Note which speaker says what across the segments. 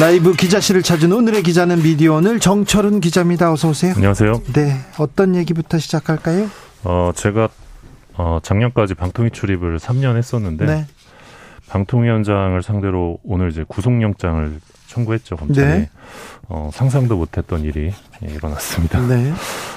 Speaker 1: 라이브 기자실을 찾은 오늘의 기자는 미디어 오늘 정철은 기자입니다. 어서 오세요.
Speaker 2: 안녕하세요.
Speaker 1: 네, 어떤 얘기부터 시작할까요?
Speaker 2: 어, 제가 어, 작년까지 방통위 출입을 3년 했었는데 네. 방통위원장을 상대로 오늘 이제 구속영장을 청구했죠 검찰이. 네. 어, 상상도 못했던 일이 예, 일어났습니다. 네.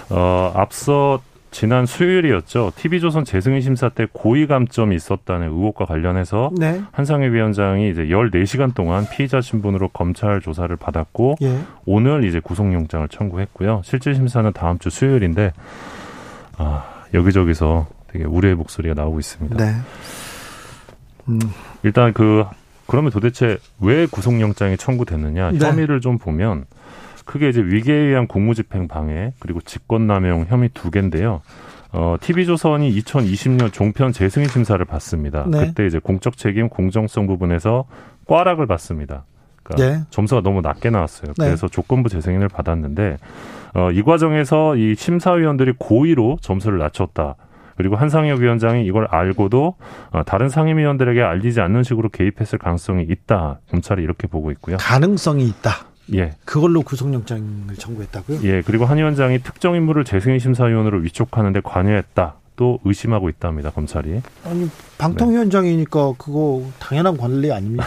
Speaker 2: 어, 앞서 지난 수요일이었죠. TV조선 재승인 심사 때 고의 감점이 있었다는 의혹과 관련해서 네. 한상희 위원장이 이제 14시간 동안 피의자 신분으로 검찰 조사를 받았고 예. 오늘 이제 구속영장을 청구했고요. 실질 심사는 다음 주 수요일인데 아, 여기저기서 되게 우려의 목소리가 나오고 있습니다. 네. 음. 일단 그 그러면 도대체 왜 구속영장이 청구됐느냐 네. 혐의를 좀 보면 크게 이제 위계에 의한 공무집행 방해 그리고 직권남용 혐의 두 개인데요. 어, TV조선이 2020년 종편 재승인 심사를 받습니다. 네. 그때 이제 공적 책임, 공정성 부분에서 꽈락을 받습니다. 그러니까 네. 점수가 너무 낮게 나왔어요. 네. 그래서 조건부 재승인을 받았는데 어, 이 과정에서 이 심사위원들이 고의로 점수를 낮췄다. 그리고 한상혁 위원장이 이걸 알고도 어, 다른 상임위원들에게 알리지 않는 식으로 개입했을 가능성이 있다. 검찰이 이렇게 보고 있고요.
Speaker 1: 가능성이 있다. 예. 그걸로 구속영장을 청구했다고요?
Speaker 2: 예. 그리고 한 위원장이 특정 인물을 재승인 심사위원으로 위촉하는데 관여했다. 또 의심하고 있답니다. 검찰이.
Speaker 1: 아니 방통위원장이니까 네. 그거 당연한 권리 아닙니까?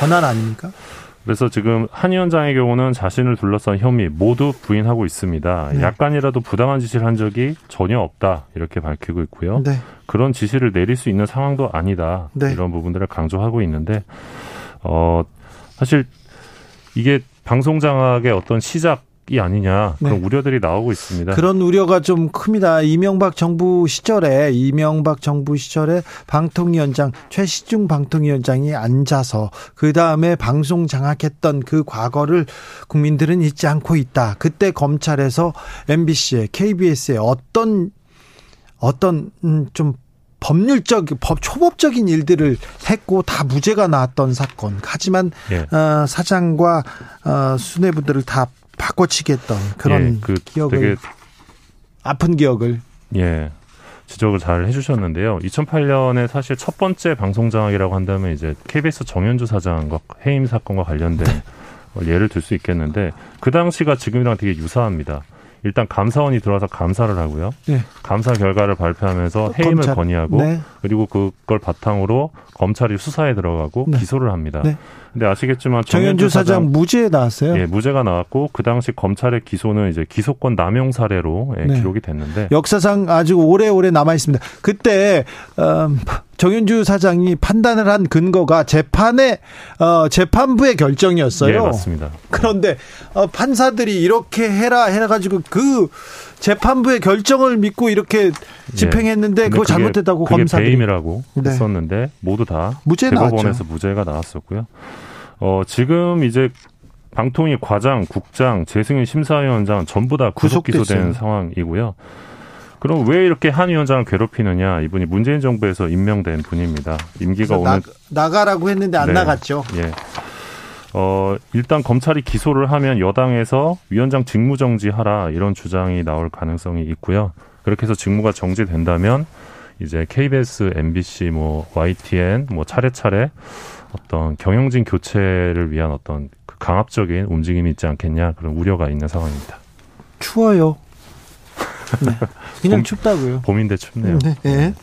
Speaker 1: 권한 아닙니까?
Speaker 2: 그래서 지금 한 위원장의 경우는 자신을 둘러싼 혐의 모두 부인하고 있습니다. 네. 약간이라도 부당한 지시를 한 적이 전혀 없다 이렇게 밝히고 있고요. 네. 그런 지시를 내릴 수 있는 상황도 아니다 네. 이런 부분들을 강조하고 있는데 어 사실 이게 방송 장악의 어떤 시작 이 아니냐 그런 네. 우려들이 나오고 있습니다.
Speaker 1: 그런 우려가 좀 큽니다. 이명박 정부 시절에 이명박 정부 시절에 방통위원장 최시중 방통위원장이 앉아서 그 다음에 방송 장악했던 그 과거를 국민들은 잊지 않고 있다. 그때 검찰에서 MBC에 KBS에 어떤 어떤 음, 좀 법률적 법 초법적인 일들을 했고 다 무죄가 나왔던 사건. 하지만 예. 어, 사장과 어, 수뇌부들을 다 바꿔치기했던 그런 예, 그 기억을 아픈 기억을
Speaker 2: 예 지적을 잘 해주셨는데요. 2008년에 사실 첫 번째 방송 장악이라고 한다면 이제 KBS 정현주 사장과 해임 사건과 관련된 네. 예를 들 수 있겠는데 그 당시가 지금이랑 되게 유사합니다. 일단 감사원이 들어와서 감사를 하고요. 네. 감사 결과를 발표하면서 해임을 검찰. 건의하고 네. 그리고 그걸 바탕으로 검찰이 수사에 들어가고 네. 기소를 합니다. 네. 근데 아시겠지만
Speaker 1: 정현주 사장, 사장, 무죄 나왔어요.
Speaker 2: 예, 무죄가 나왔고 그 당시 검찰의 기소는 이제 기소권 남용 사례로 예, 네. 기록이 됐는데
Speaker 1: 역사상 아주 오래오래 남아 있습니다. 그때 음, 정윤주 사장이 판단을 한 근거가 재판의 어, 재판부의 결정이었어요.
Speaker 2: 네, 맞습니다.
Speaker 1: 그런데 어, 판사들이 이렇게 해라 해가지고 그 재판부의 결정을 믿고 이렇게 집행했는데 네. 그거 그게, 잘못했다고
Speaker 2: 그게
Speaker 1: 검사들이
Speaker 2: 배임이라고 네. 했었는데 모두 다 무죄 대법원에서 무죄가 나왔었고요. 어, 지금 이제 방통위 과장, 국장, 재승인 심사위원장 전부 다 구속 기소된 상황이고요. 그럼 왜 이렇게 한 위원장을 괴롭히느냐? 이분이 문재인 정부에서 임명된 분입니다. 임기가 오늘
Speaker 1: 나, 가라고 했는데 안 네. 나갔죠.
Speaker 2: 예. 어, 일단 검찰이 기소를 하면 여당에서 위원장 직무 정지하라 이런 주장이 나올 가능성이 있고요. 그렇게 해서 직무가 정지된다면 이제 KBS, MBC, 뭐 YTN 뭐 차례차례 어떤 경영진 교체를 위한 어떤 그 강압적인 움직임이 있지 않겠냐 그런 우려가 있는 상황입니다.
Speaker 1: 추워요. 네. 그냥 봄, 춥다고요.
Speaker 2: 봄인데 춥네요. 네.
Speaker 1: 네.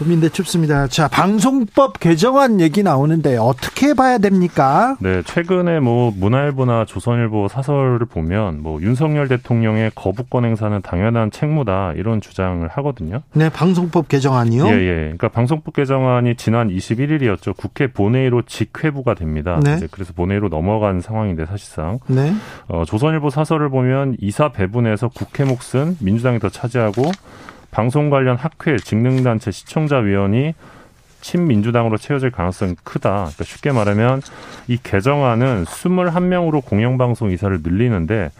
Speaker 1: 국민대 춥습니다. 자, 방송법 개정안 얘기 나오는데 어떻게 봐야 됩니까?
Speaker 2: 네, 최근에 뭐 문화일보나 조선일보 사설을 보면 뭐 윤석열 대통령의 거부권 행사는 당연한 책무다 이런 주장을 하거든요.
Speaker 1: 네, 방송법 개정안이요?
Speaker 2: 예, 예. 그러니까 방송법 개정안이 지난 21일이었죠. 국회 본회의로 직회부가 됩니다. 네. 그래서 본회의로 넘어간 상황인데 사실상 네. 어, 조선일보 사설을 보면 이사 배분에서 국회 몫은 민주당이 더 차지하고 방송 관련 학회, 직능단체, 시청자위원이 친민주당으로 채워질 가능성이 크다. 그러니까 쉽게 말하면 이 개정안은 21명으로 공영방송 이사를 늘리는데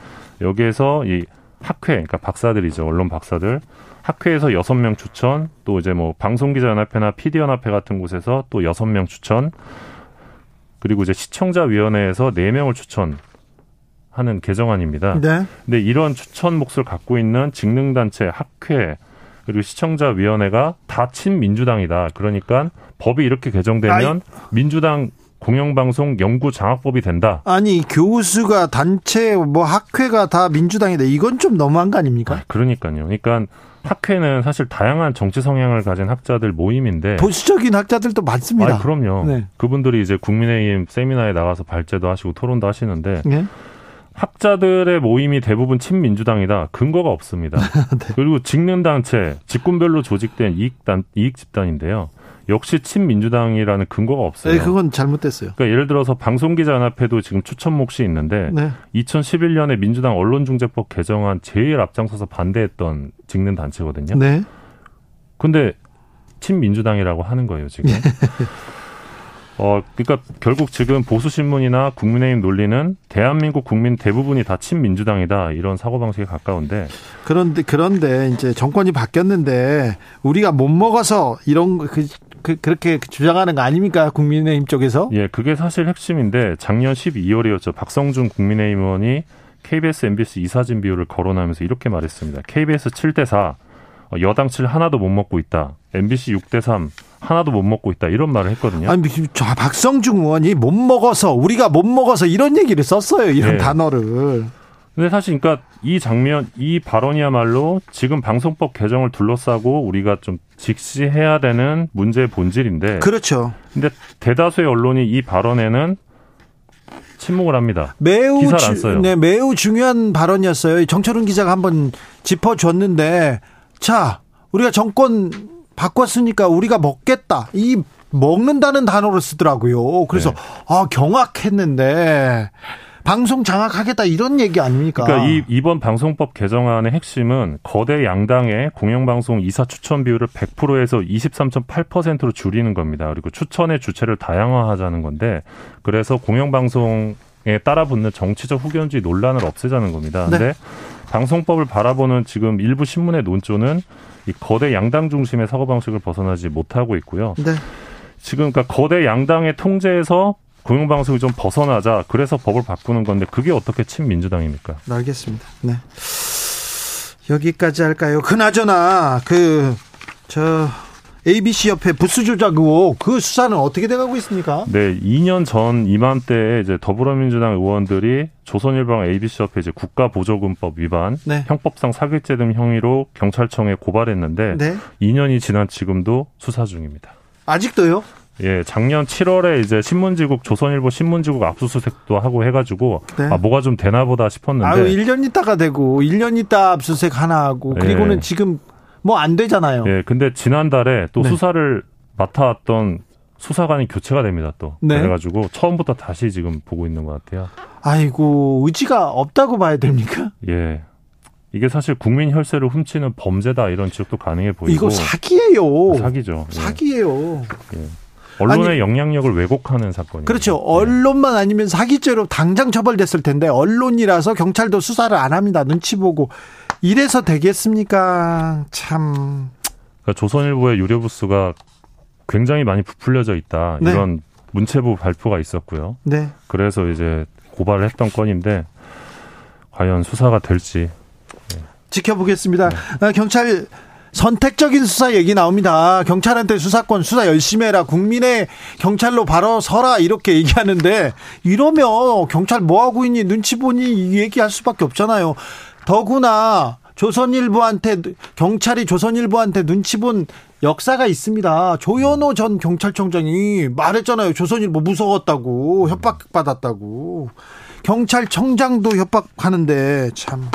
Speaker 2: 여기에서 이 학회, 그러니까 박사들이죠. 언론 박사들. 학회에서 여섯 명 추천, 또 이제 뭐 방송기자연합회나 PD연합회 같은 곳에서 또 여섯 명 추천, 그리고 이제 시청자위원회에서 네명을 추천, 하는 개정안입니다. 네. 근데 이런 추천 몫을 갖고 있는 직능단체, 학회, 그리고 시청자위원회가 다 친민주당이다. 그러니까 법이 이렇게 개정되면 아이. 민주당 공영방송 연구 장학법이 된다.
Speaker 1: 아니 교수가 단체 뭐 학회가 다 민주당이다. 이건 좀 너무한 거 아닙니까? 아,
Speaker 2: 그러니까요. 그러니까 학회는 사실 다양한 정치 성향을 가진 학자들 모임인데
Speaker 1: 보수적인 학자들도 많습니다.
Speaker 2: 아, 그럼요. 네. 그분들이 이제 국민의힘 세미나에 나가서 발제도 하시고 토론도 하시는데 네. 학자들의 모임이 대부분 친민주당이다. 근거가 없습니다. 네. 그리고 직능단체, 직군별로 조직된 이익단, 이익 집단인데요. 역시 친민주당이라는 근거가 없어요.
Speaker 1: 네, 그건 잘못됐어요.
Speaker 2: 그러니까 예를 들어서 방송기자연합회도 지금 추천 몫이 있는데 네. 2011년에 민주당 언론중재법 개정안 제일 앞장서서 반대했던 직능 단체거든요. 네. 근데 친민주당이라고 하는 거예요, 지금. 어, 그러니까 결국 지금 보수 신문이나 국민의힘 논리는 대한민국 국민 대부분이 다 친민주당이다 이런 사고 방식에 가까운데
Speaker 1: 그런데 그런데 이제 정권이 바뀌었는데 우리가 못 먹어서 이런 그, 그 그렇게 주장하는 거 아닙니까 국민의힘 쪽에서?
Speaker 2: 예, 그게 사실 핵심인데 작년 12월이었죠. 박성준 국민의힘 의원이 KBS, MBC 이사진 비율을 거론하면서 이렇게 말했습니다. KBS 7대 4, 여당 7 하나도 못 먹고 있다. MBC 6대 3 하나도 못 먹고 있다 이런 말을 했거든요.
Speaker 1: 아니 저 박성중 의원이 못 먹어서 우리가 못 먹어서 이런 얘기를 썼어요. 이런 네. 단어를.
Speaker 2: 근데 사실 그러니까 이 장면 이 발언이야말로 지금 방송법 개정을 둘러싸고 우리가 좀 직시해야 되는 문제의 본질인데.
Speaker 1: 그렇죠.
Speaker 2: 근데 대다수의 언론이 이 발언에는 침묵을 합니다. 매우 기사를 안 써요.
Speaker 1: 네, 매우 중요한 발언이었어요. 정철훈 기자가 한번 짚어줬는데, 자, 우리가 정권 바꿨으니까 우리가 먹겠다. 이 먹는다는 단어를 쓰더라고요. 그래서 네. 아 경악했는데 방송 장악하겠다 이런 얘기 아닙니까?
Speaker 2: 그러니까 이 이번 방송법 개정안의 핵심은 거대 양당의 공영방송 이사 추천 비율을 100%에서 23.8%로 줄이는 겁니다. 그리고 추천의 주체를 다양화하자는 건데 그래서 공영방송 에 따라 붙는 정치적 후견주의 논란을 없애자는 겁니다. 네. 근데 방송법을 바라보는 지금 일부 신문의 논조는 이 거대 양당 중심의 사고 방식을 벗어나지 못하고 있고요. 네. 지금 그러니까 거대 양당의 통제에서 공영 방송이 좀 벗어나자 그래서 법을 바꾸는 건데 그게 어떻게 친민주당입니까?
Speaker 1: 알겠습니다. 네. 여기까지 할까요? 그나저나 그 저 ABC 협회 부수 조작 의혹 그 수사는 어떻게 돼가고 있습니까?
Speaker 2: 네, 2년 전 이맘때 이제 더불어민주당 의원들이 조선일보랑 ABC 협회 이제 국가보조금법 위반, 네. 형법상 사기죄 등 혐의로 경찰청에 고발했는데 네. 2년이 지난 지금도 수사 중입니다.
Speaker 1: 아직도요?
Speaker 2: 예, 작년 7월에 이제 신문지국 조선일보 신문지국 압수수색도 하고 해가지고 네. 아 뭐가 좀 되나 보다 싶었는데.
Speaker 1: 아유, 1년 있다가 되고 1년 있다 압수수색 하나 하고 그리고는 예. 지금 뭐 안 되잖아요.
Speaker 2: 예, 근데 지난달에 또 네. 수사를 맡아왔던 수사관이 교체가 됩니다 또 네. 그래가지고 처음부터 다시 지금 보고 있는 것 같아요.
Speaker 1: 아이고 의지가 없다고 봐야 됩니까?
Speaker 2: 예. 이게 사실 국민 혈세를 훔치는 범죄다 이런 지적도 가능해 보이고
Speaker 1: 이거 사기예요.
Speaker 2: 사기죠.
Speaker 1: 예. 사기예요. 예.
Speaker 2: 언론의 아니, 영향력을 왜곡하는 사건이죠.
Speaker 1: 그렇죠. 네. 언론만 아니면 사기죄로 당장 처벌됐을 텐데 언론이라서 경찰도 수사를 안 합니다. 눈치 보고 이래서 되겠습니까? 참.
Speaker 2: 그러니까 조선일보의 유료 부수가 굉장히 많이 부풀려져 있다. 네. 이런 문체부 발표가 있었고요. 네. 그래서 이제 고발을 했던 건인데 과연 수사가 될지
Speaker 1: 네. 지켜보겠습니다. 네. 아, 경찰 선택적인 수사 얘기 나옵니다. 경찰한테 수사권 수사 열심히 해라. 국민의 경찰로 바로 서라. 이렇게 얘기하는데 이러면 경찰 뭐 하고 있니? 눈치 보니 얘기할 수밖에 없잖아요. 더구나 조선일보한테 경찰이 조선일보한테 눈치 본 역사가 있습니다. 조현호 전 경찰청장이 말했잖아요. 조선일보 무서웠다고 협박받았다고 경찰청장도 협박하는데 참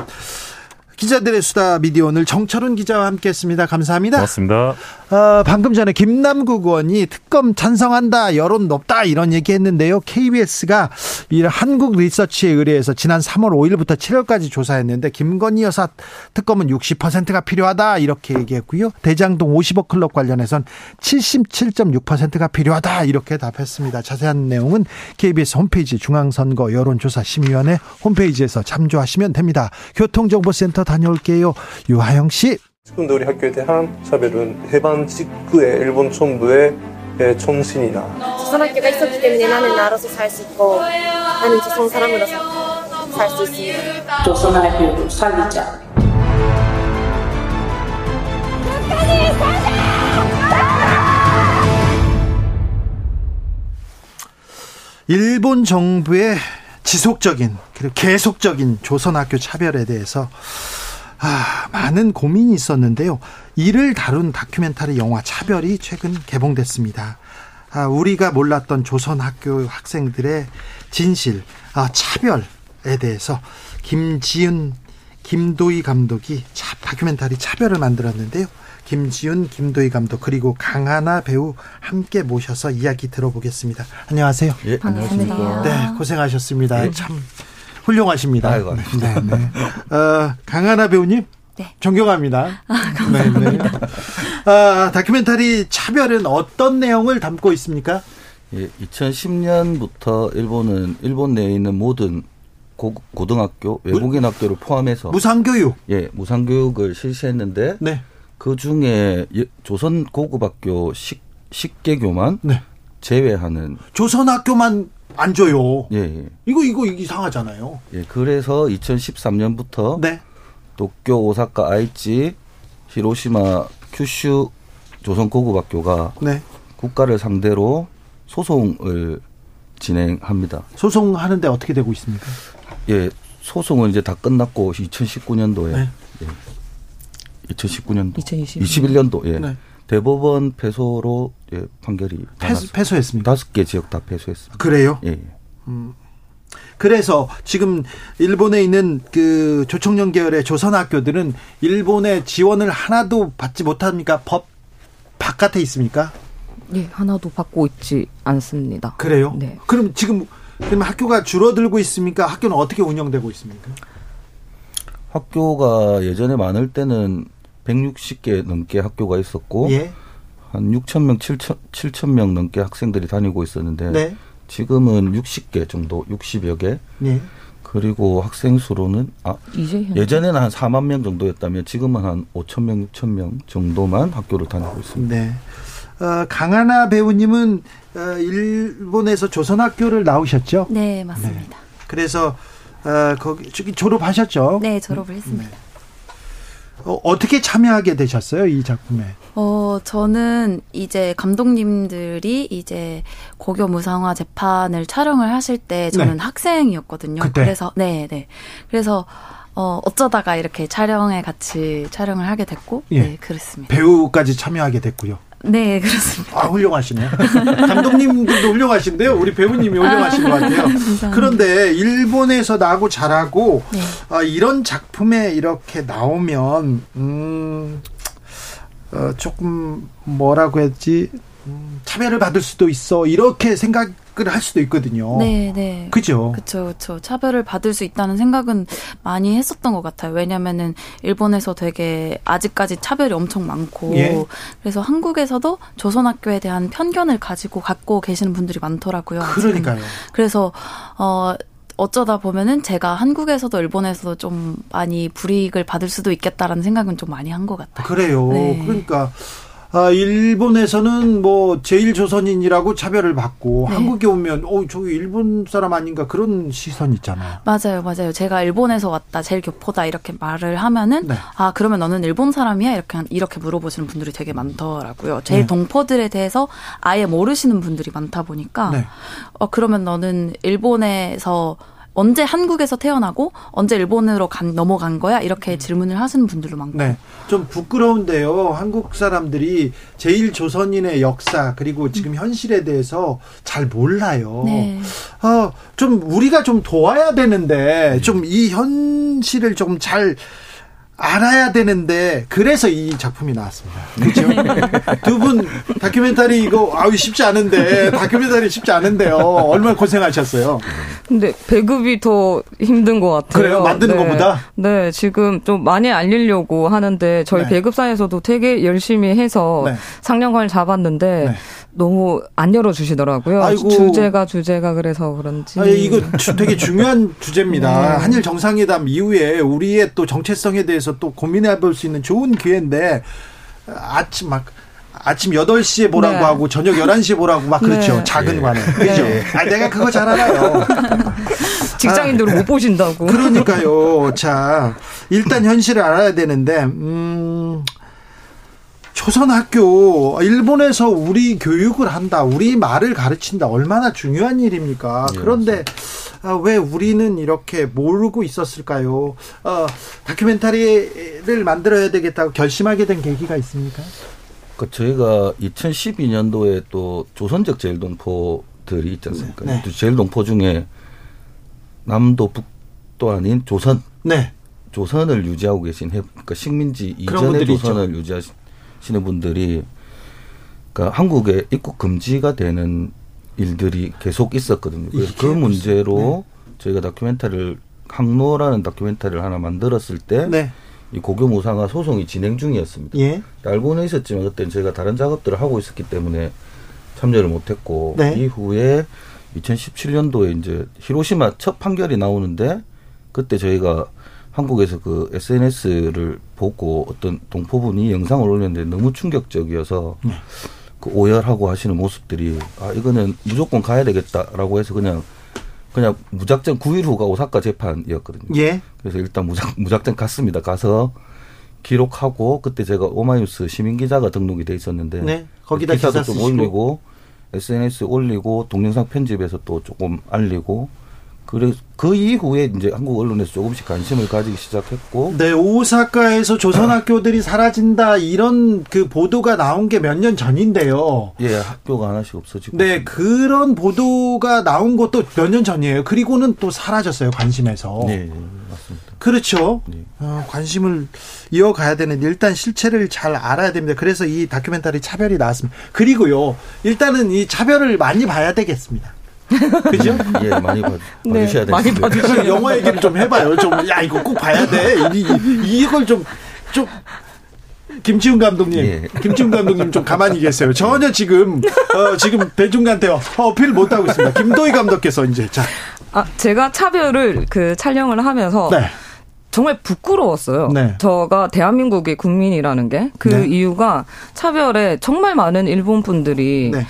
Speaker 1: 기자들의 수다 미디어 오늘 정철은 기자와 함께했습니다. 감사합니다.
Speaker 2: 고맙습니다.
Speaker 1: 어, 방금 전에 김남국 의원이 특검 찬성한다, 여론 높다 이런 얘기했는데요. KBS가 이 한국 리서치에 의뢰해서 지난 3월 5일부터 7월까지 조사했는데 김건희 여사 특검은 60%가 필요하다 이렇게 얘기했고요. 대장동 50억 클럽 관련해선 77.6%가 필요하다 이렇게 답했습니다. 자세한 내용은 KBS 홈페이지 중앙선거 여론조사심의위원회 홈페이지에서 참조하시면 됩니다. 교통정보센터 다녀올게요. 유하영 씨.
Speaker 3: 지금도 우리 학교에 대한 차별은 해방 직후에 일본 정부의 정신이나
Speaker 4: 조선학교가 있었기 때문에 나는 나로서 살 수 있고 나는 조선 사람으로서 살 수 있습니다.
Speaker 5: 조선학교를 살리자.
Speaker 1: 일본 정부의 지속적인 그리고 계속적인 조선학교 차별에 대해서 아, 많은 고민이 있었는데요. 이를 다룬 다큐멘터리 영화 차별이 최근 개봉됐습니다. 아, 우리가 몰랐던 조선학교 학생들의 진실, 아, 차별에 대해서 김지은, 김도희 감독이 차, 다큐멘터리 차별을 만들었는데요. 김지훈, 김도희 감독 그리고 강하나 배우 함께 모셔서 이야기 들어보겠습니다. 안녕하세요.
Speaker 6: 예, 안녕하십니까.
Speaker 1: 네, 고생하셨습니다.
Speaker 6: 예.
Speaker 1: 참 훌륭하십니다.
Speaker 6: 아이고,
Speaker 1: 네, 네. 어, 강하나 배우님.
Speaker 7: 네.
Speaker 1: 존경합니다.
Speaker 7: 아, 감사합니다.
Speaker 1: 네, 네. 아, 다큐멘터리 차별은 어떤 내용을 담고 있습니까?
Speaker 6: 예, 2010년부터 일본은 일본 내에 있는 모든 고, 고등학교, 외국인 학교를 포함해서
Speaker 1: 무상교육.
Speaker 6: 예, 무상교육을 실시했는데
Speaker 1: 네.
Speaker 6: 그 중에 예, 조선 고급학교 10, 10개교만
Speaker 1: 네.
Speaker 6: 제외하는
Speaker 1: 조선 학교만 안 줘요.
Speaker 6: 예, 예.
Speaker 1: 이거 이거 이상하잖아요.
Speaker 6: 예, 그래서 2013년부터
Speaker 1: 네.
Speaker 6: 도쿄, 오사카, 아이치, 히로시마, 큐슈 조선 고급학교가
Speaker 1: 네.
Speaker 6: 국가를 상대로 소송을 진행합니다.
Speaker 1: 소송하는데 어떻게 되고 있습니까?
Speaker 6: 예, 소송은 이제 다 끝났고 2019년도에
Speaker 1: 네.
Speaker 6: 예. 2019년도
Speaker 7: 2021.
Speaker 6: 21년도 예.
Speaker 1: 네.
Speaker 6: 대법원 패소로 예, 판결이
Speaker 1: 패소. 패소했습니까?
Speaker 6: 다섯 개 지역 다 패소했습니다.
Speaker 1: 그래요?
Speaker 6: 예. 예.
Speaker 1: 그래서 지금 일본에 있는 그 조청년 계열의 조선 학교들은 일본의 지원을 하나도 받지 못합니까? 법 바깥에 있습니까?
Speaker 7: 예, 하나도 받고 있지 않습니다.
Speaker 1: 그래요?
Speaker 7: 네.
Speaker 1: 그럼 지금 그럼 학교가 줄어들고 있습니까? 학교는 어떻게 운영되고 있습니까?
Speaker 6: 학교가 예전에 많을 때는 160개 넘게 학교가 있었고
Speaker 1: 예.
Speaker 6: 한 6천 명, 7천 7천 명 넘게 학생들이 다니고 있었는데
Speaker 1: 네.
Speaker 6: 지금은 60개 정도, 60여 개.
Speaker 1: 예.
Speaker 6: 그리고 학생 수로는 아 예전에는 한 4만 명 정도였다면 지금은 한 5천 명, 6천 명 정도만 학교를 다니고 있습니다.
Speaker 1: 네. 어, 강하나 배우님은 어, 일본에서 조선학교를 나오셨죠?
Speaker 8: 네, 맞습니다.
Speaker 1: 그래서 어, 거기 졸업하셨죠?
Speaker 8: 네, 졸업을 했습니다.
Speaker 1: 어, 어떻게 참여하게 되셨어요 이 작품에?
Speaker 8: 어, 저는 이제 감독님들이 이제 고교 무상화 재판을 촬영을 하실 때 저는
Speaker 1: 네.
Speaker 8: 학생이었거든요.
Speaker 1: 그때?
Speaker 8: 그래서 네, 네. 그래서 어, 어쩌다가 이렇게 촬영에 같이 촬영을 하게 됐고
Speaker 1: 예.
Speaker 8: 네, 그렇습니다.
Speaker 1: 배우까지 참여하게 됐고요.
Speaker 8: 네, 그렇습니다.
Speaker 1: 아 훌륭하시네요. 감독님들도 훌륭하신데요. 우리 배우님이 훌륭하신 것 같아요. 그런데 일본에서 나고 자라고
Speaker 8: 네.
Speaker 1: 아, 이런 작품에 이렇게 나오면 음, 어, 조금 뭐라고 했지 음, 차별을 받을 수도 있어 이렇게 생각 을 할 수도 있거든요.
Speaker 8: 네, 네.
Speaker 1: 그죠?
Speaker 8: 그쵸, 그쵸. 차별을 받을 수 있다는 생각은 많이 했었던 것 같아요. 왜냐면은, 일본에서 되게, 아직까지 차별이 엄청 많고,
Speaker 1: 예.
Speaker 8: 그래서 한국에서도 조선학교에 대한 편견을 가지고 갖고 계시는 분들이 많더라고요. 아직은.
Speaker 1: 그러니까요.
Speaker 8: 그래서, 어, 어쩌다 보면은 제가 한국에서도 일본에서도 좀 많이 불이익을 받을 수도 있겠다라는 생각은 좀 많이 한 것 같아요.
Speaker 1: 그래요.
Speaker 8: 네.
Speaker 1: 그러니까 아, 일본에서는 뭐 제일 조선인이라고 차별을 받고
Speaker 8: 네.
Speaker 1: 한국에 오면 어 저기 일본 사람 아닌가 그런 시선 있잖아요.
Speaker 8: 맞아요, 맞아요. 제가 일본에서 왔다, 제일 교포다 이렇게 말을 하면은
Speaker 1: 네.
Speaker 8: 아 그러면 너는 일본 사람이야 이렇게 한- 이렇게 물어보시는 분들이 되게 많더라고요. 제일
Speaker 1: 네.
Speaker 8: 동포들에 대해서 아예 모르시는 분들이 많다 보니까
Speaker 1: 네.
Speaker 8: 어 그러면 너는 일본에서 언제 한국에서 태어나고 언제 일본으로 간, 넘어간 거야 이렇게 질문을 하시는 분들도 많고.
Speaker 1: 네, 좀 부끄러운데요. 한국 사람들이 제일 조선인의 역사 그리고 지금 음. 현실에 대해서 잘 몰라요. 네. 어, 좀 우리가 좀 도와야 되는데 좀 이 현실을 좀 잘 알아야 되는데 그래서 이 작품이 나왔습니다. 그렇죠? 두 분 다큐멘터리 이거 아우 쉽지 않은데 다큐멘터리 쉽지 않은데요. 얼마나 고생하셨어요.
Speaker 7: 근데 배급이 더 힘든 것 같아요.
Speaker 1: 그래요? 만드는
Speaker 7: 네.
Speaker 1: 것보다?
Speaker 7: 네, 지금 좀 많이 알리려고 하는데 저희 네. 배급사에서도 되게 열심히 해서 네. 상영관을 잡았는데 네. 너무 안 열어주시더라고요. 아이고. 주제가 주제가 그래서 그런지.
Speaker 1: 아 이거 되게 중요한 주제입니다. 네. 한일 정상회담 이후에 우리의 또 정체성에 대해서 또 고민해 볼 수 있는 좋은 기회인데 아침 막 아침 8시에 보라고 네. 하고 저녁 11시에 보라고 막 그렇죠. 네. 작은 네. 관에. 그죠? 네. 아, 내가 그거 잘 알아요.
Speaker 7: 직장인들은 아, 못 보신다고.
Speaker 1: 그러니까요. 자, 일단 현실을 알아야 되는데, 음, 초선학교 일본에서 우리 교육을 한다, 우리 말을 가르친다 얼마나 중요한 일입니까? 예, 그런데 아, 왜 우리는 이렇게 모르고 있었을까요? 어, 다큐멘터리를 만들어야 되겠다고 결심하게 된 계기가 있습니까?
Speaker 6: 그 저희가 2012년도에 또 조선적 제일동포들이 있지 않습니까? 네. 제일동포 중에 남도 북도 아닌 조선, 네. 조선을 유지하고 계신 그러니까 식민지 이전의 조선을 유지하신 하시는 분들이 그러니까 한국에 입국 금지가 되는 일들이 계속 있었거든요. 그래서 그 문제로 네. 저희가 다큐멘터리를 항로라는 다큐멘터리를 하나 만들었을 때. 네. 이 고교무상화 소송이 진행 중이었습니다. 예. 알고는 있었지만 그때는 저희가 다른 작업들을 하고 있었기 때문에 참여를 못했고 네. 이후에 2017년도에 이제 히로시마 첫 판결이 나오는데 그때 저희가 한국에서 그 SNS를 보고 어떤 동포분이 영상을 올렸는데 너무 충격적이어서 네. 그 오열하고 하시는 모습들이 아 이거는 무조건 가야 되겠다라고 해서 그냥 그냥 무작정 9일 후가 오사카 재판이었거든요. 예. 그래서 일단 무작, 무작정 갔습니다. 가서 기록하고 그때 제가 오마이뉴스 시민 기자가 등록이 돼 있었는데 네. 거기다 기사도 기사 좀 올리고 SNS 올리고 동영상 편집해서 또 조금 알리고 그래 그 이후에 이제 한국 언론에서 조금씩 관심을 가지기 시작했고.
Speaker 1: 네, 오사카에서 조선 학교들이 사라진다 이런 그 보도가 나온 게 몇 년 전인데요.
Speaker 6: 예, 학교가 하나씩 없어지고.
Speaker 1: 네, 그런 보도가 나온 것도 몇 년 전이에요. 그리고는 또 사라졌어요 관심에서.
Speaker 6: 네, 맞습니다.
Speaker 1: 그렇죠. 네. 어, 관심을 이어가야 되는데 일단 실체를 잘 알아야 됩니다. 그래서 이 다큐멘터리 차별이 나왔습니다. 그리고요, 일단은 이 차별을 많이 봐야 되겠습니다. 그죠?
Speaker 6: 예, 많이 봐, 네, 봐주셔야 네,
Speaker 1: 많이 봐주셔야 영화 얘기를 좀 해봐요. 좀, 야, 이거 꼭 봐야 돼. 이, 이, 이걸 좀, 좀, 김치훈 감독님, 예. 김치훈 감독님 좀 가만히 계세요. 전혀 지금, 어, 지금 대중한테 어필 못 하고 있습니다. 김도희 감독께서 이제, 자.
Speaker 7: 아, 제가 차별을 그 촬영을 하면서. 네. 정말 부끄러웠어요. 네. 저가 대한민국의 국민이라는 게그 네. 이유가 차별에 정말 많은 일본 분들이 네.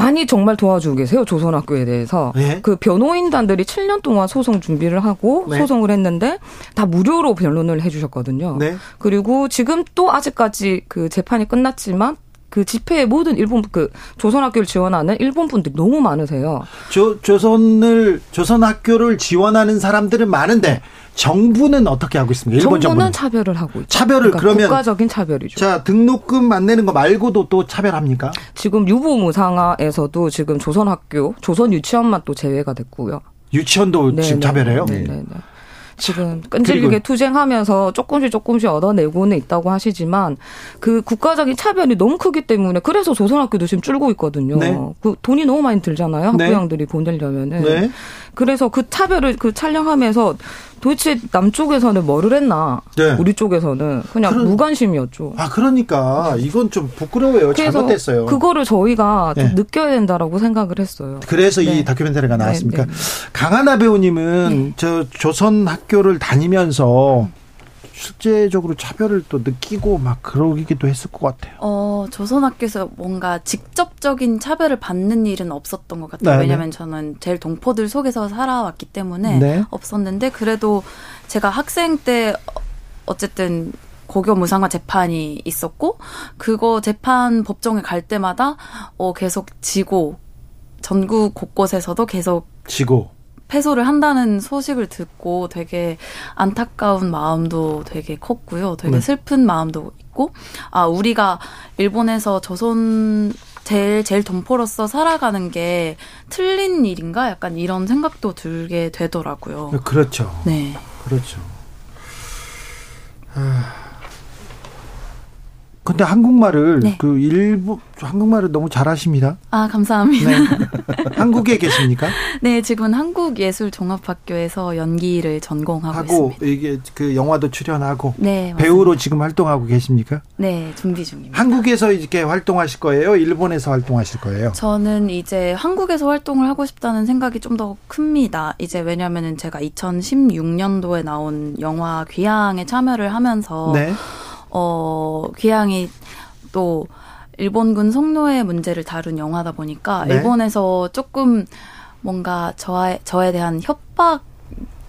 Speaker 7: 많이 정말 도와주고 계세요. 조선학교에 대해서. 네. 그 변호인단들이 7년 동안 소송 준비를 하고 네. 소송을 했는데 다 무료로 변론을 해 주셨거든요. 네. 그리고 지금 또 아직까지 그 재판이 끝났지만 그 집회에 모든 일본 그 조선 학교를 지원하는 일본 분들이 너무 많으세요.
Speaker 1: 조, 조선을 조선 학교를 지원하는 사람들은 많은데 정부는 어떻게 하고 있습니까?
Speaker 7: 일본 정부는, 정부는 차별을 하고 있죠.
Speaker 1: 차별을 그러니까 그러면
Speaker 7: 국가적인 차별이죠.
Speaker 1: 자 등록금 안 내는 거 말고도 또 차별합니까?
Speaker 7: 지금 유보무상화에서도 지금 조선 학교, 조선 유치원만 또 제외가 됐고요.
Speaker 1: 유치원도 네네. 지금 차별해요?
Speaker 7: 네네. 네. 지금 끈질기게 투쟁하면서 조금씩 조금씩 얻어내고는 있다고 하시지만 그 국가적인 차별이 너무 크기 때문에 그래서 조선학교도 지금 줄고 있거든요. 네. 그 돈이 너무 많이 들잖아요. 네. 학부형들이 네. 보내려면은. 네. 그래서 그 차별을 그 촬영하면서 도대체 남쪽에서는 뭐를 했나? 네. 우리 쪽에서는 그냥 그런, 무관심이었죠.
Speaker 1: 아 그러니까 이건 좀 부끄러워요. 잘못됐어요.
Speaker 7: 그거를 저희가 네. 느껴야 된다라고 생각을 했어요.
Speaker 1: 그래서 네. 이 다큐멘터리가 네, 나왔습니까? 네. 강하나 배우님은 저 조선 학교를 다니면서 실제적으로 차별을 또 느끼고 막 그러기도 했을 것 같아요.
Speaker 8: 어, 조선학교에서 뭔가 직접적인 차별을 받는 일은 없었던 것 같아요. 네 왜냐하면 저는 제일 동포들 속에서 살아왔기 때문에 네. 없었는데 그래도 제가 학생 때 어쨌든 고교 무상화 재판이 있었고 그거 재판 법정에 갈 때마다 어 계속 지고 전국 곳곳에서도 계속
Speaker 1: 지고
Speaker 8: 패소를 한다는 소식을 듣고 되게 안타까운 마음도 되게 컸고요. 되게 네. 슬픈 마음도 있고, 아, 우리가 일본에서 조선 제일 제일 동포로서 살아가는 게 틀린 일인가? 약간 이런 생각도 들게 되더라고요.
Speaker 1: 그렇죠.
Speaker 8: 네.
Speaker 1: 그렇죠. 아... 근데 한국말을 네. 그 일부 한국말을 너무 잘하십니다.
Speaker 8: 아 감사합니다. 네.
Speaker 1: 한국에 계십니까?
Speaker 8: 네 지금은 한국예술종합학교에서 연기를 전공하고
Speaker 1: 하고
Speaker 8: 있습니다.
Speaker 1: 이게 그 영화도 출연하고
Speaker 8: 네,
Speaker 1: 배우로 지금 활동하고 계십니까?
Speaker 8: 네 준비 중입니다.
Speaker 1: 한국에서 이렇게 활동하실 거예요? 일본에서 활동하실 거예요?
Speaker 8: 저는 이제 한국에서 활동을 하고 싶다는 생각이 좀 더 큽니다. 이제 왜냐하면은 제가 2016년도에 나온 영화 귀향에 참여를 하면서. 네. 어, 귀향이 또 일본군 성노예 문제를 다룬 영화다 보니까 네. 일본에서 조금 뭔가 저에 저에 대한 협박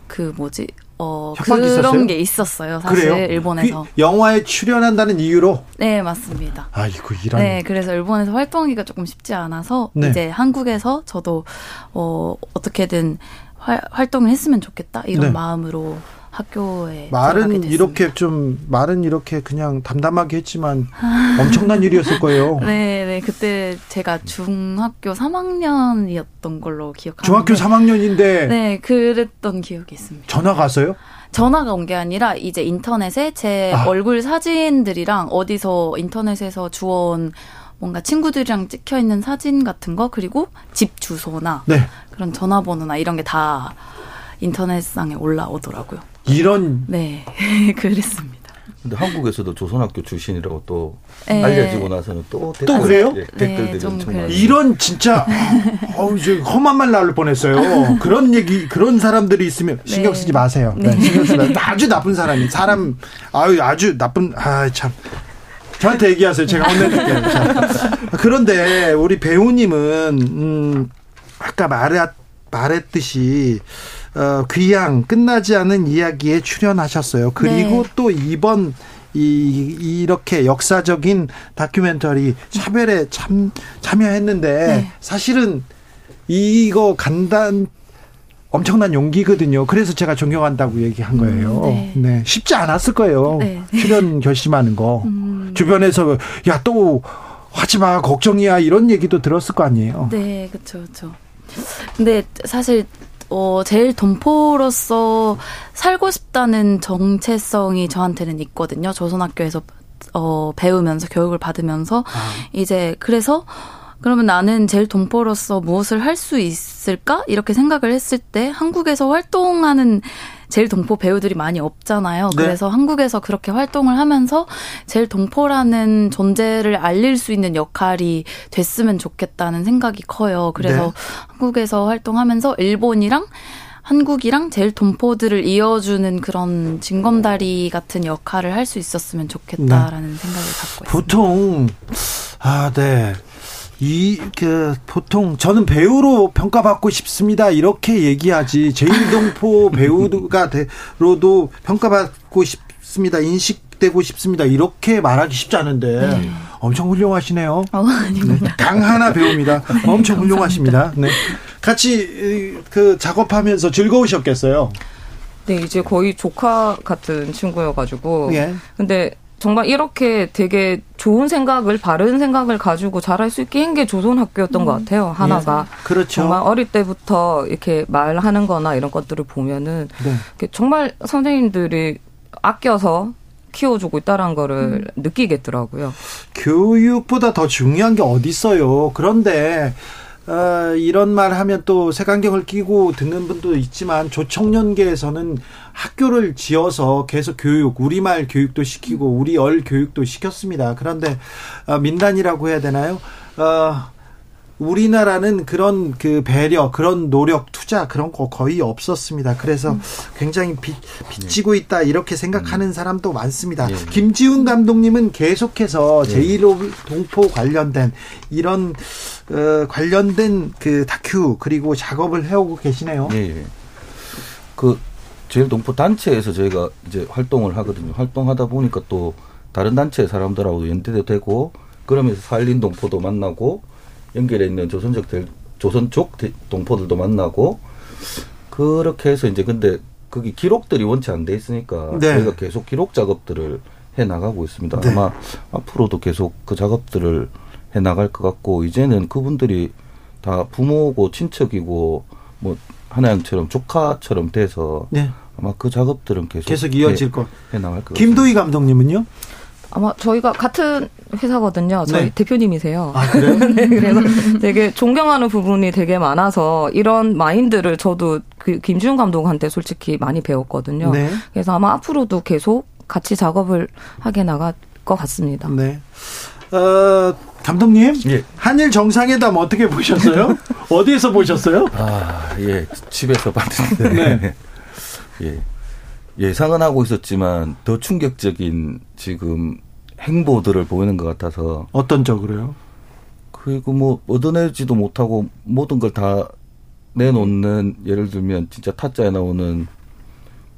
Speaker 8: 그 뭐지 어 그런 있었어요? 게 있었어요 사실 그래요? 일본에서
Speaker 1: 그 영화에 출연한다는 이유로
Speaker 8: 네 맞습니다
Speaker 1: 아이고 이런
Speaker 8: 네 그래서 일본에서 활동하기가 조금 쉽지 않아서 네. 이제 한국에서 저도 어 어떻게든 활, 활동을 했으면 좋겠다 이런 네. 마음으로 학교에
Speaker 1: 말은 이렇게 좀 말은 이렇게 그냥 담담하게 했지만 엄청난 일이었을 거예요.
Speaker 8: 네, 네. 그때 제가 중학교 3학년이었던 걸로 기억합니다.
Speaker 1: 중학교 3학년인데
Speaker 8: 네, 그랬던 기억이 있습니다.
Speaker 1: 전화 갔어요?
Speaker 8: 전화가 온 게 아니라 이제 인터넷에 제 아. 얼굴 사진들이랑 어디서 인터넷에서 주워온 뭔가 친구들이랑 찍혀 있는 사진 같은 거 그리고 집 주소나 네. 그런 전화번호나 이런 게 다 인터넷상에 올라오더라고요.
Speaker 1: 이런
Speaker 8: 네 그랬습니다.
Speaker 6: 근데 한국에서도 조선학교 출신이라고 또 네. 알려지고 나서는 또,
Speaker 1: 댓글, 또 그래요? 네,
Speaker 6: 댓글들이 네,
Speaker 1: 정말 이런 진짜 어우 저 험한 말 나올 뻔했어요. 그런 얘기 그런 사람들이 있으면 신경 쓰지 네. 마세요. 네. 네. 신경 쓰지 아주 나쁜 사람이 사람 아유 아주 나쁜 아 참. 저한테 얘기하세요. 제가 혼내줄게요. 그런데 우리 배우님은 음 아까 말했 말했듯이 어, 귀향 끝나지 않은 이야기에 출연하셨어요. 그리고 네. 또 이번 이 이렇게 역사적인 다큐멘터리 차별에 참 참여했는데 네. 사실은 이거 간단 엄청난 용기거든요. 그래서 제가 존경한다고 얘기한 거예요. 음, 네. 네. 쉽지 않았을 거예요. 네. 출연 결심하는 거. 음. 주변에서 야 또 하지 마 걱정이야 이런 얘기도 들었을 거 아니에요.
Speaker 8: 네, 그렇죠, 그렇죠. 근데 사실 어, 제일 동포로서 살고 싶다는 정체성이 저한테는 있거든요. 조선학교에서 어, 배우면서 교육을 받으면서 아. 이제 그래서 그러면 나는 제일 동포로서 무엇을 할 수 있을까? 이렇게 생각을 했을 때 한국에서 활동하는 제일 동포 배우들이 많이 없잖아요. 네. 그래서 한국에서 그렇게 활동을 하면서 제일 동포라는 존재를 알릴 수 있는 역할이 됐으면 좋겠다는 생각이 커요. 그래서 네. 한국에서 활동하면서 일본이랑 한국이랑 제일 동포들을 이어주는 그런 징검다리 같은 역할을 할 수 있었으면 좋겠다라는 네. 생각을 갖고 있습니다.
Speaker 1: 보통 아, 네. 이, 그, 보통 저는 배우로 평가받고 싶습니다. 이렇게 얘기하지. 제일동포 배우가 되로도 평가받고 싶습니다. 인식되고 싶습니다. 이렇게 말하기 쉽지 않은데. 네. 엄청 훌륭하시네요.
Speaker 8: 어, 아닙니다.
Speaker 1: 네. 강하나 배우입니다. 엄청 훌륭하십니다. 네. 같이 그 작업하면서 즐거우셨겠어요.
Speaker 7: 네, 이제 거의 조카 같은 친구여가지고. 예. 근데 정말 이렇게 되게 좋은 생각을 바른 생각을 가지고 잘할 수 있게 한 게 조선 학교였던 음. 것 같아요. 하나가
Speaker 1: 네. 그렇죠.
Speaker 7: 정말 어릴 때부터 이렇게 말하는거나 이런 것들을 보면은 네. 정말 선생님들이 아껴서 키워주고 있다는 거를 음. 느끼겠더라고요.
Speaker 1: 교육보다 더 중요한 게 어디 있어요. 그런데 어, 이런 말 하면 또 색안경을 끼고 듣는 분도 있지만 조청년계에서는 학교를 지어서 계속 교육, 우리말 교육도 시키고 우리 얼 교육도 시켰습니다. 그런데 어, 민단이라고 해야 되나요? 어, 우리나라는 그런 그 배려, 그런 노력, 투자 그런 거 거의 없었습니다. 그래서 굉장히 빚, 빚지고 있다 이렇게 생각하는 음. 사람도 많습니다. 예. 김지훈 감독님은 계속해서 예. 제1호 동포 관련된 이런 어, 관련된 그 다큐 그리고 작업을 해오고 계시네요.
Speaker 6: 예. 그 제일 동포 단체에서 저희가 이제 활동을 하거든요. 활동하다 보니까 또 다른 단체 사람들하고도 연대도 되고 그러면서 살린 동포도 만나고 연결해 있는 조선적 조선족 동포들도 만나고 그 그렇게 해서 이제 근데 거기 기록들이 원치 안돼 있으니까 네. 저희가 계속 기록 작업들을 해 나가고 있습니다. 네. 아마 앞으로도 계속 그 작업들을 해 나갈 것 같고 이제는 그분들이 다 부모고 친척이고 뭐 하나양처럼 조카처럼 돼서 네. 아마 그 작업들은 계속
Speaker 1: 계속 이어질 것해 나갈 것 김도희 감독님은요?
Speaker 7: 아마 저희가 같은 회사거든요. 저희 네. 대표님이세요.
Speaker 1: 아, 그래요?
Speaker 7: 네, 그래서 되게 존경하는 부분이 되게 많아서 이런 마인드를 저도 그 김지훈 감독한테 솔직히 많이 배웠거든요. 네. 그래서 아마 앞으로도 계속 같이 작업을 하게 나갈 것 같습니다.
Speaker 1: 네. 어, 감독님, 예. 한일 정상회담 어떻게 보셨어요? 어디에서 보셨어요?
Speaker 6: 아, 예, 집에서 봤는데. 네. 예. 예상은 하고 있었지만 더 충격적인 지금 행보들을 보이는 것 같아서
Speaker 1: 어떤 적으로요?
Speaker 6: 그리고 뭐 얻어내지도 못하고 모든 걸 다 내놓는 예를 들면 진짜 타짜에 나오는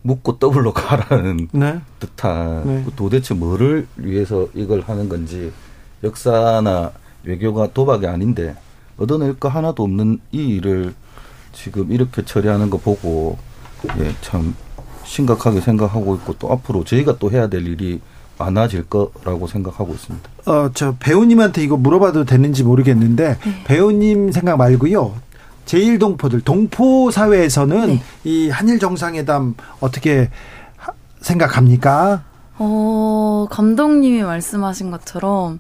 Speaker 6: 묻고 더블로 가라는 네. 듯한 네. 도대체 뭐를 위해서 이걸 하는 건지 역사나 외교가 도박이 아닌데 얻어낼 거 하나도 없는 이 일을 지금 이렇게 처리하는 거 보고 예, 참 심각하게 생각하고 있고 또 앞으로 저희가 또 해야 될 일이 많아질 거라고 생각하고 있습니다.
Speaker 1: 어, 저 배우님한테 이거 물어봐도 되는지 모르겠는데 네. 배우님 생각 말고요. 제1동포들 동포 사회에서는 네. 이 한일 정상회담 어떻게 생각합니까?
Speaker 8: 어, 감독님이 말씀하신 것처럼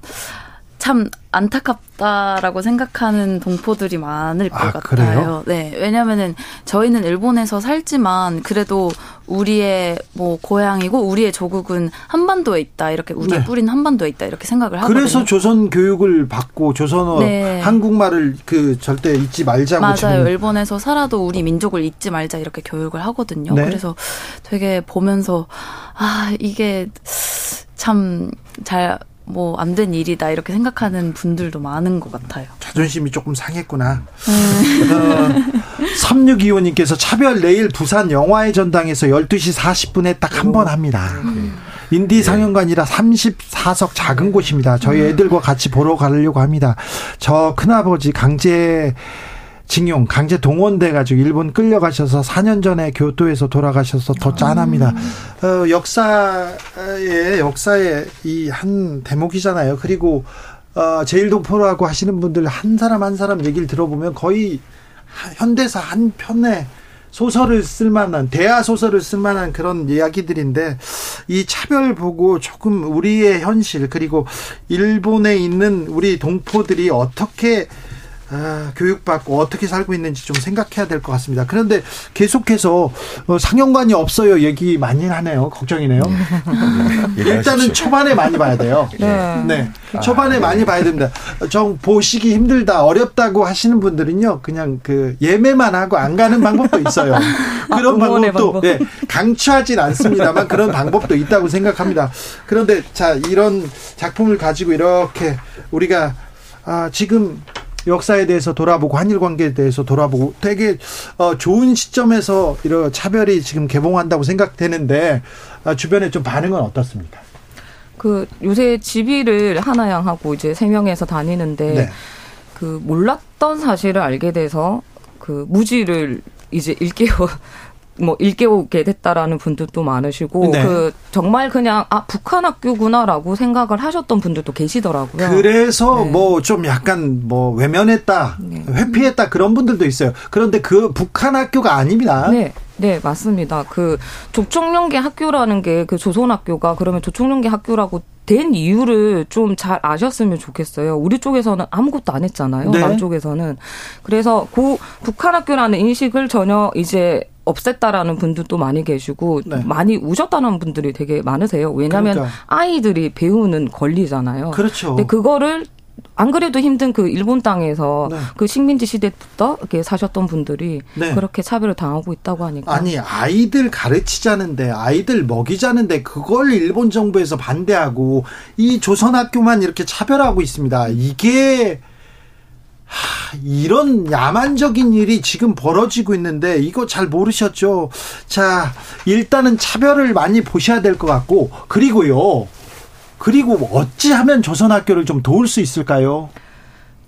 Speaker 8: 참 안타깝다라고 생각하는 동포들이 많을 것 아, 같아요. 그래요? 네. 왜냐면은 저희는 일본에서 살지만 그래도 우리의 뭐 고향이고 우리의 조국은 한반도에 있다. 이렇게 우리의 네. 뿌리는 한반도에 있다. 이렇게 생각을 하거든요.
Speaker 1: 그래서 조선 교육을 받고 조선어 네. 한국말을 그 절대 잊지 말자고
Speaker 8: 맞아요. 지금. 일본에서 살아도 우리 민족을 잊지 말자 이렇게 교육을 하거든요. 네. 그래서 되게 보면서 아, 이게 참 잘 뭐 안 된 일이다 이렇게 생각하는 분들도 많은 것 같아요.
Speaker 1: 자존심이 조금 상했구나. 네. 어, 3625님께서 차별 내일 부산 영화의 전당에서 12시 40분에 딱 한 번 합니다. 음. 인디 네. 상영관이라 34석 작은 곳입니다. 저희 음. 애들과 같이 보러 가려고 합니다. 저 큰아버지 강제 징용, 강제 동원돼 가지고 일본 끌려가셔서 4년 전에 교토에서 돌아가셔서 더 짠합니다. 어, 역사의 역사의 이 한 대목이잖아요. 그리고 어, 제일 동포라고 하시는 분들 한 사람 한 사람 얘기를 들어보면 거의 현대사 한 편에 소설을 쓸만한 대하 소설을 쓸만한 그런 이야기들인데 이 차별 보고 조금 우리의 현실 그리고 일본에 있는 우리 동포들이 어떻게 아, 교육받고 어떻게 살고 있는지 좀 생각해야 될 것 같습니다. 그런데 계속해서 어, 상영관이 없어요 얘기 많이 하네요. 걱정이네요. 네. 일단은 초반에 많이 봐야 돼요. 네. 네. 초반에 아, 많이 네. 봐야 됩니다. 좀 보시기 힘들다, 어렵다고 하시는 분들은요, 그냥 그 예매만 하고 안 가는 방법도 있어요. 아, 그런 아, 방법도 방법. 네, 강추하진 않습니다만 그런 방법도 있다고 생각합니다. 그런데 자 이런 작품을 가지고 이렇게 우리가 아, 지금 역사에 대해서 돌아보고 한일 관계에 대해서 돌아보고 되게 어, 좋은 시점에서 이런 차별이 지금 개봉한다고 생각되는데 어, 주변에 좀 반응은 어떻습니까?
Speaker 7: 그 요새 집이를 하나양 하고 이제 세 명에서 다니는데 네. 그 몰랐던 사실을 알게 돼서 그 무지를 이제 일깨워 뭐 일깨우게 됐다라는 분들도 많으시고 네. 그 정말 그냥 아 북한 학교구나라고 생각을 하셨던 분들도 계시더라고요.
Speaker 1: 그래서 네. 뭐좀 약간 뭐 외면했다, 네. 회피했다 그런 분들도 있어요. 그런데 그 북한 학교가 아닙니다.
Speaker 7: 네. 네, 맞습니다. 그 조총련계 학교라는 게 그 조선 학교가 그러면 조총련계 학교라고 된 이유를 좀 잘 아셨으면 좋겠어요. 우리 쪽에서는 아무것도 안 했잖아요. 네. 남쪽에서는. 그래서 고 북한 학교라는 인식을 전혀 이제 없앴다라는 분들도 많이 계시고 네. 많이 우셨다는 분들이 되게 많으세요. 왜냐하면 그러니까. 아이들이 배우는 권리잖아요.
Speaker 1: 그렇죠.
Speaker 7: 근데 그거를 안 그래도 힘든 그 일본 땅에서 네. 그 식민지 시대부터 이렇게 사셨던 분들이 네. 그렇게 차별을 당하고 있다고 하니까
Speaker 1: 아니 아이들 가르치자는데 아이들 먹이자는데 그걸 일본 정부에서 반대하고 이 조선 학교만 이렇게 차별하고 있습니다. 이게 하, 이런 야만적인 일이 지금 벌어지고 있는데 이거 잘 모르셨죠? 자, 일단은 차별을 많이 보셔야 될 것 같고 그리고요. 그리고 어찌 하면 조선학교를 좀 도울 수 있을까요?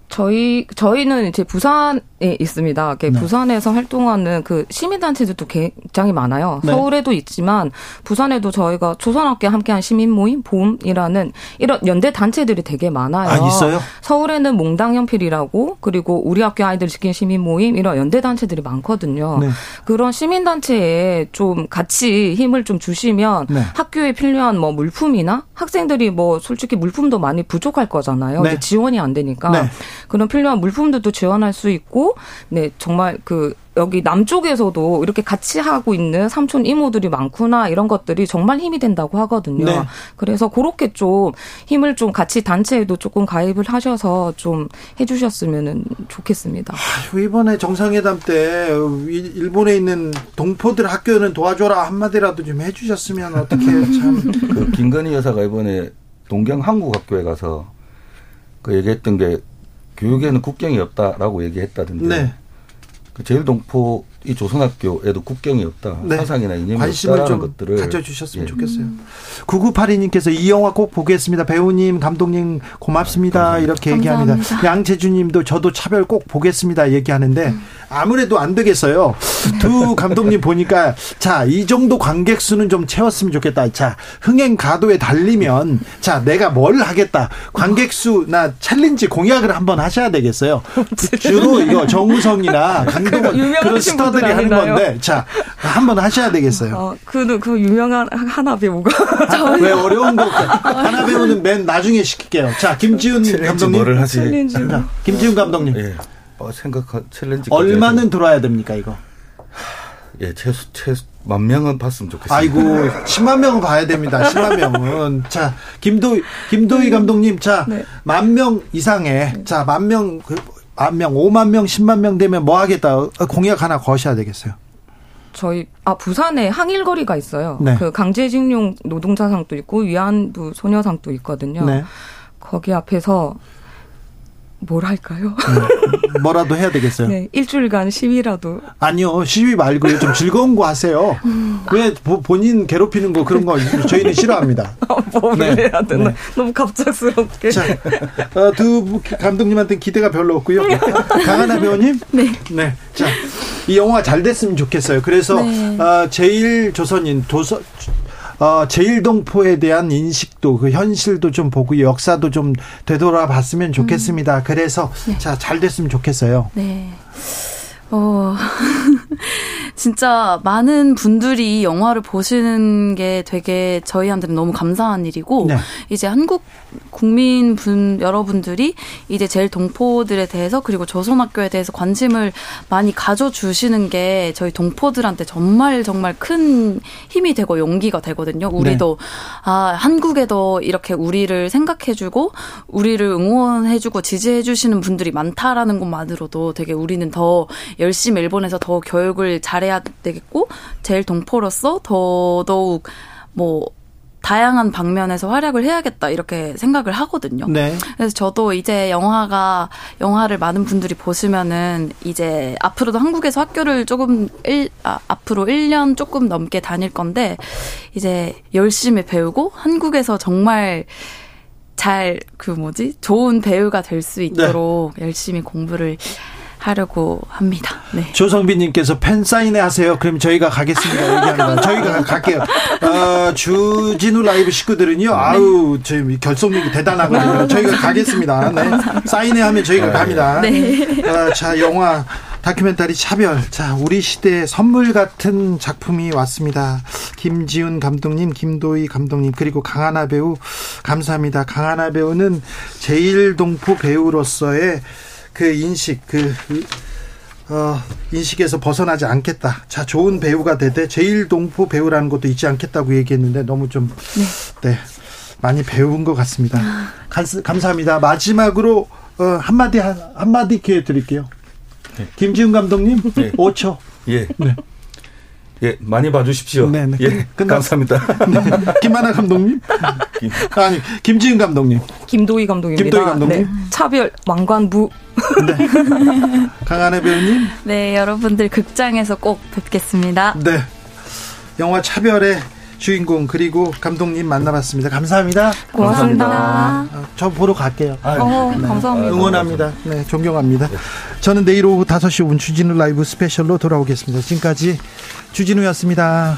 Speaker 7: 저희 저희는 이제 부산에 있습니다. 네. 부산에서 활동하는 그 시민단체들도 굉장히 많아요. 네. 서울에도 있지만 부산에도 저희가 조선학교 함께한 시민 모임 봄이라는 이런 연대 단체들이 되게 많아요.
Speaker 1: 아, 있어요?
Speaker 7: 서울에는 몽당연필이라고 그리고 우리 학교 아이들 지킨 시민 모임 이런 연대 단체들이 많거든요. 네. 그런 시민 단체에 좀 같이 힘을 좀 주시면 네. 학교에 필요한 뭐 물품이나 학생들이 뭐 솔직히 물품도 많이 부족할 거잖아요. 네. 지원이 안 되니까. 네. 그런 필요한 물품들도 지원할 수 있고, 네, 정말 그 여기 남쪽에서도 이렇게 같이 하고 있는 삼촌 이모들이 많구나 이런 것들이 정말 힘이 된다고 하거든요. 네. 그래서 그렇게 좀 힘을 좀 같이 단체에도 조금 가입을 하셔서 좀 해주셨으면 좋겠습니다.
Speaker 1: 아, 이번에 정상회담 때 일본에 있는 동포들 학교는 도와줘라 한마디라도 좀 해주셨으면 어떻게 참.
Speaker 6: 그 김건희 여사가 이번에 동경 한국학교에 가서 그 얘기했던 게 교육에는 국경이 없다라고 얘기했다던데. 네. 그 제일동포 이 조선학교에도 국경이 없다. 네. 사상이나 이념이 관심을 좀 것들을
Speaker 1: 가져주셨으면 예. 좋겠어요. 9982님께서 이 영화 꼭 보겠습니다. 배우님, 감독님 고맙습니다. 아, 이렇게 감사합니다. 얘기합니다. 양채주님도 저도 차별 꼭 보겠습니다. 얘기하는데 음. 아무래도 안 되겠어요. 두 감독님 보니까 자 이 정도 관객 수는 좀 채웠으면 좋겠다. 자 흥행 가도에 달리면 자 내가 뭘 하겠다. 관객 수나 챌린지 공약을 한번 하셔야 되겠어요. 주로 이거 정우성이나 강동원 그런 스타 배우들이 하는 건데 자 한번 하셔야 되겠어요. 어,
Speaker 7: 그, 그 유명한 하나 배우가
Speaker 1: 아, 왜 어려운 거 하나 배우는 맨 나중에 시킬게요. 자 김지훈 감독님
Speaker 6: 뭐를 하지?
Speaker 1: 자, 김지훈 감독님. 예.
Speaker 6: 어, 생각 챌린지
Speaker 1: 얼마는 들어야 됩니까 이거?
Speaker 6: 예, 최소 최소 만 명은 봤으면 좋겠습니다.
Speaker 1: 아이고, 10만 명은 봐야 됩니다. 10만 명은. 자, 김도 김도희 감독님, 자, 네. 만명 이상의, 자, 만 명, 그 만 명, 5만 명, 10만 명 되면 뭐 하겠다. 공약 하나 거셔야 되겠어요.
Speaker 7: 저희 아 부산에 항일거리가 있어요. 네. 그 강제징용 노동자상도 있고 위안부 소녀상도 있거든요. 네. 거기 앞에서 뭘 할까요?
Speaker 1: 네. 뭐라도 해야 되겠어요.
Speaker 7: 네, 일주일간 시위라도.
Speaker 1: 아니요, 시위 말고요. 좀 즐거운 거 하세요. 왜 본인 괴롭히는 거 그런 거 저희는 싫어합니다.
Speaker 7: 아, 뭐 네. 해야 되나? 네. 너무 갑작스럽게. 자,
Speaker 1: 어, 두 감독님한테 기대가 별로 없고요. 강하나 배우님.
Speaker 8: 네.
Speaker 1: 네. 자, 이 영화 잘 됐으면 좋겠어요. 그래서 네. 어, 제일 조선인 도서 어, 제일동포에 대한 인식도 그 현실도 좀 보고 역사도 좀 되돌아봤으면 좋겠습니다. 음. 그래서 네. 자잘 됐으면 좋겠어요.
Speaker 8: 네. 어, 진짜 많은 분들이 이 영화를 보시는 게 되게 저희한테는 너무 감사한 일이고, 네. 이제 한국 국민 분, 여러분들이 이제 제일 동포들에 대해서 그리고 조선학교에 대해서 관심을 많이 가져주시는 게 저희 동포들한테 정말 정말 큰 힘이 되고 용기가 되거든요. 우리도, 네. 아, 한국에도 이렇게 우리를 생각해주고, 우리를 응원해주고 지지해주시는 분들이 많다라는 것만으로도 되게 우리는 더 열심히 일본에서 더 교육 을 잘해야 되겠고 제일 동포로서 더더욱 뭐 다양한 방면에서 활약을 해야겠다 이렇게 생각을 하거든요. 네. 그래서 저도 이제 영화가 영화를 많은 분들이 보시면은 이제 앞으로도 한국에서 학교를 조금 일, 아, 앞으로 1년 조금 넘게 다닐 건데 이제 열심히 배우고 한국에서 정말 잘 그 뭐지 좋은 배우가 될 수 있도록 네. 열심히 공부를 하려고 합니다. 네.
Speaker 1: 조성빈님께서 팬 사인회 하세요. 그럼 저희가 가겠습니다. 얘기하는 저희가 갈게요. 어, 주진우 라이브 식구들은요. 네. 아우 저희 결속력이 대단하거든요. 저희가 가겠습니다. 네. 사인회 하면 저희가 갑니다. 네. 어, 자 영화 다큐멘터리 차별. 자, 우리 시대의 선물 같은 작품이 왔습니다. 김지훈 감독님, 김도희 감독님, 그리고 강하나 배우, 감사합니다. 강하나 배우는 제일동포 배우로서의 그 인식 그 어, 인식에서 벗어나지 않겠다. 자, 좋은 배우가 되되 제일 동포 배우라는 것도 잊지 않겠다고 얘기했는데 너무 좀 네, 네 많이 배운 것 같습니다. 감사합니다. 마지막으로 어, 한마디 한마디 기회 드릴게요. 네. 김지훈 감독님 네. 5초.
Speaker 6: 예. 네. 예, 많이 봐주십시오. 네, 네. 예, 감사합니다. 네.
Speaker 1: 김하나 감독님? 김. 아니, 김지은 감독님.
Speaker 7: 김도희 감독입니다.
Speaker 1: 김도희 감독님. 네.
Speaker 7: 차별, 왕관부. 네.
Speaker 1: 강한혜 배우님.
Speaker 8: 네, 여러분들 극장에서 꼭 뵙겠습니다.
Speaker 1: 네. 영화 차별의 주인공 그리고 감독님 만나봤습니다. 감사합니다.
Speaker 7: 고맙습니다.
Speaker 1: 감사합니다. 어, 저 보러 갈게요.
Speaker 7: 아, 어, 네. 감사합니다.
Speaker 1: 응원합니다. 네, 존경합니다. 저는 내일 오후 5시 5분 주진우 라이브 스페셜로 돌아오겠습니다. 지금까지 주진우였습니다.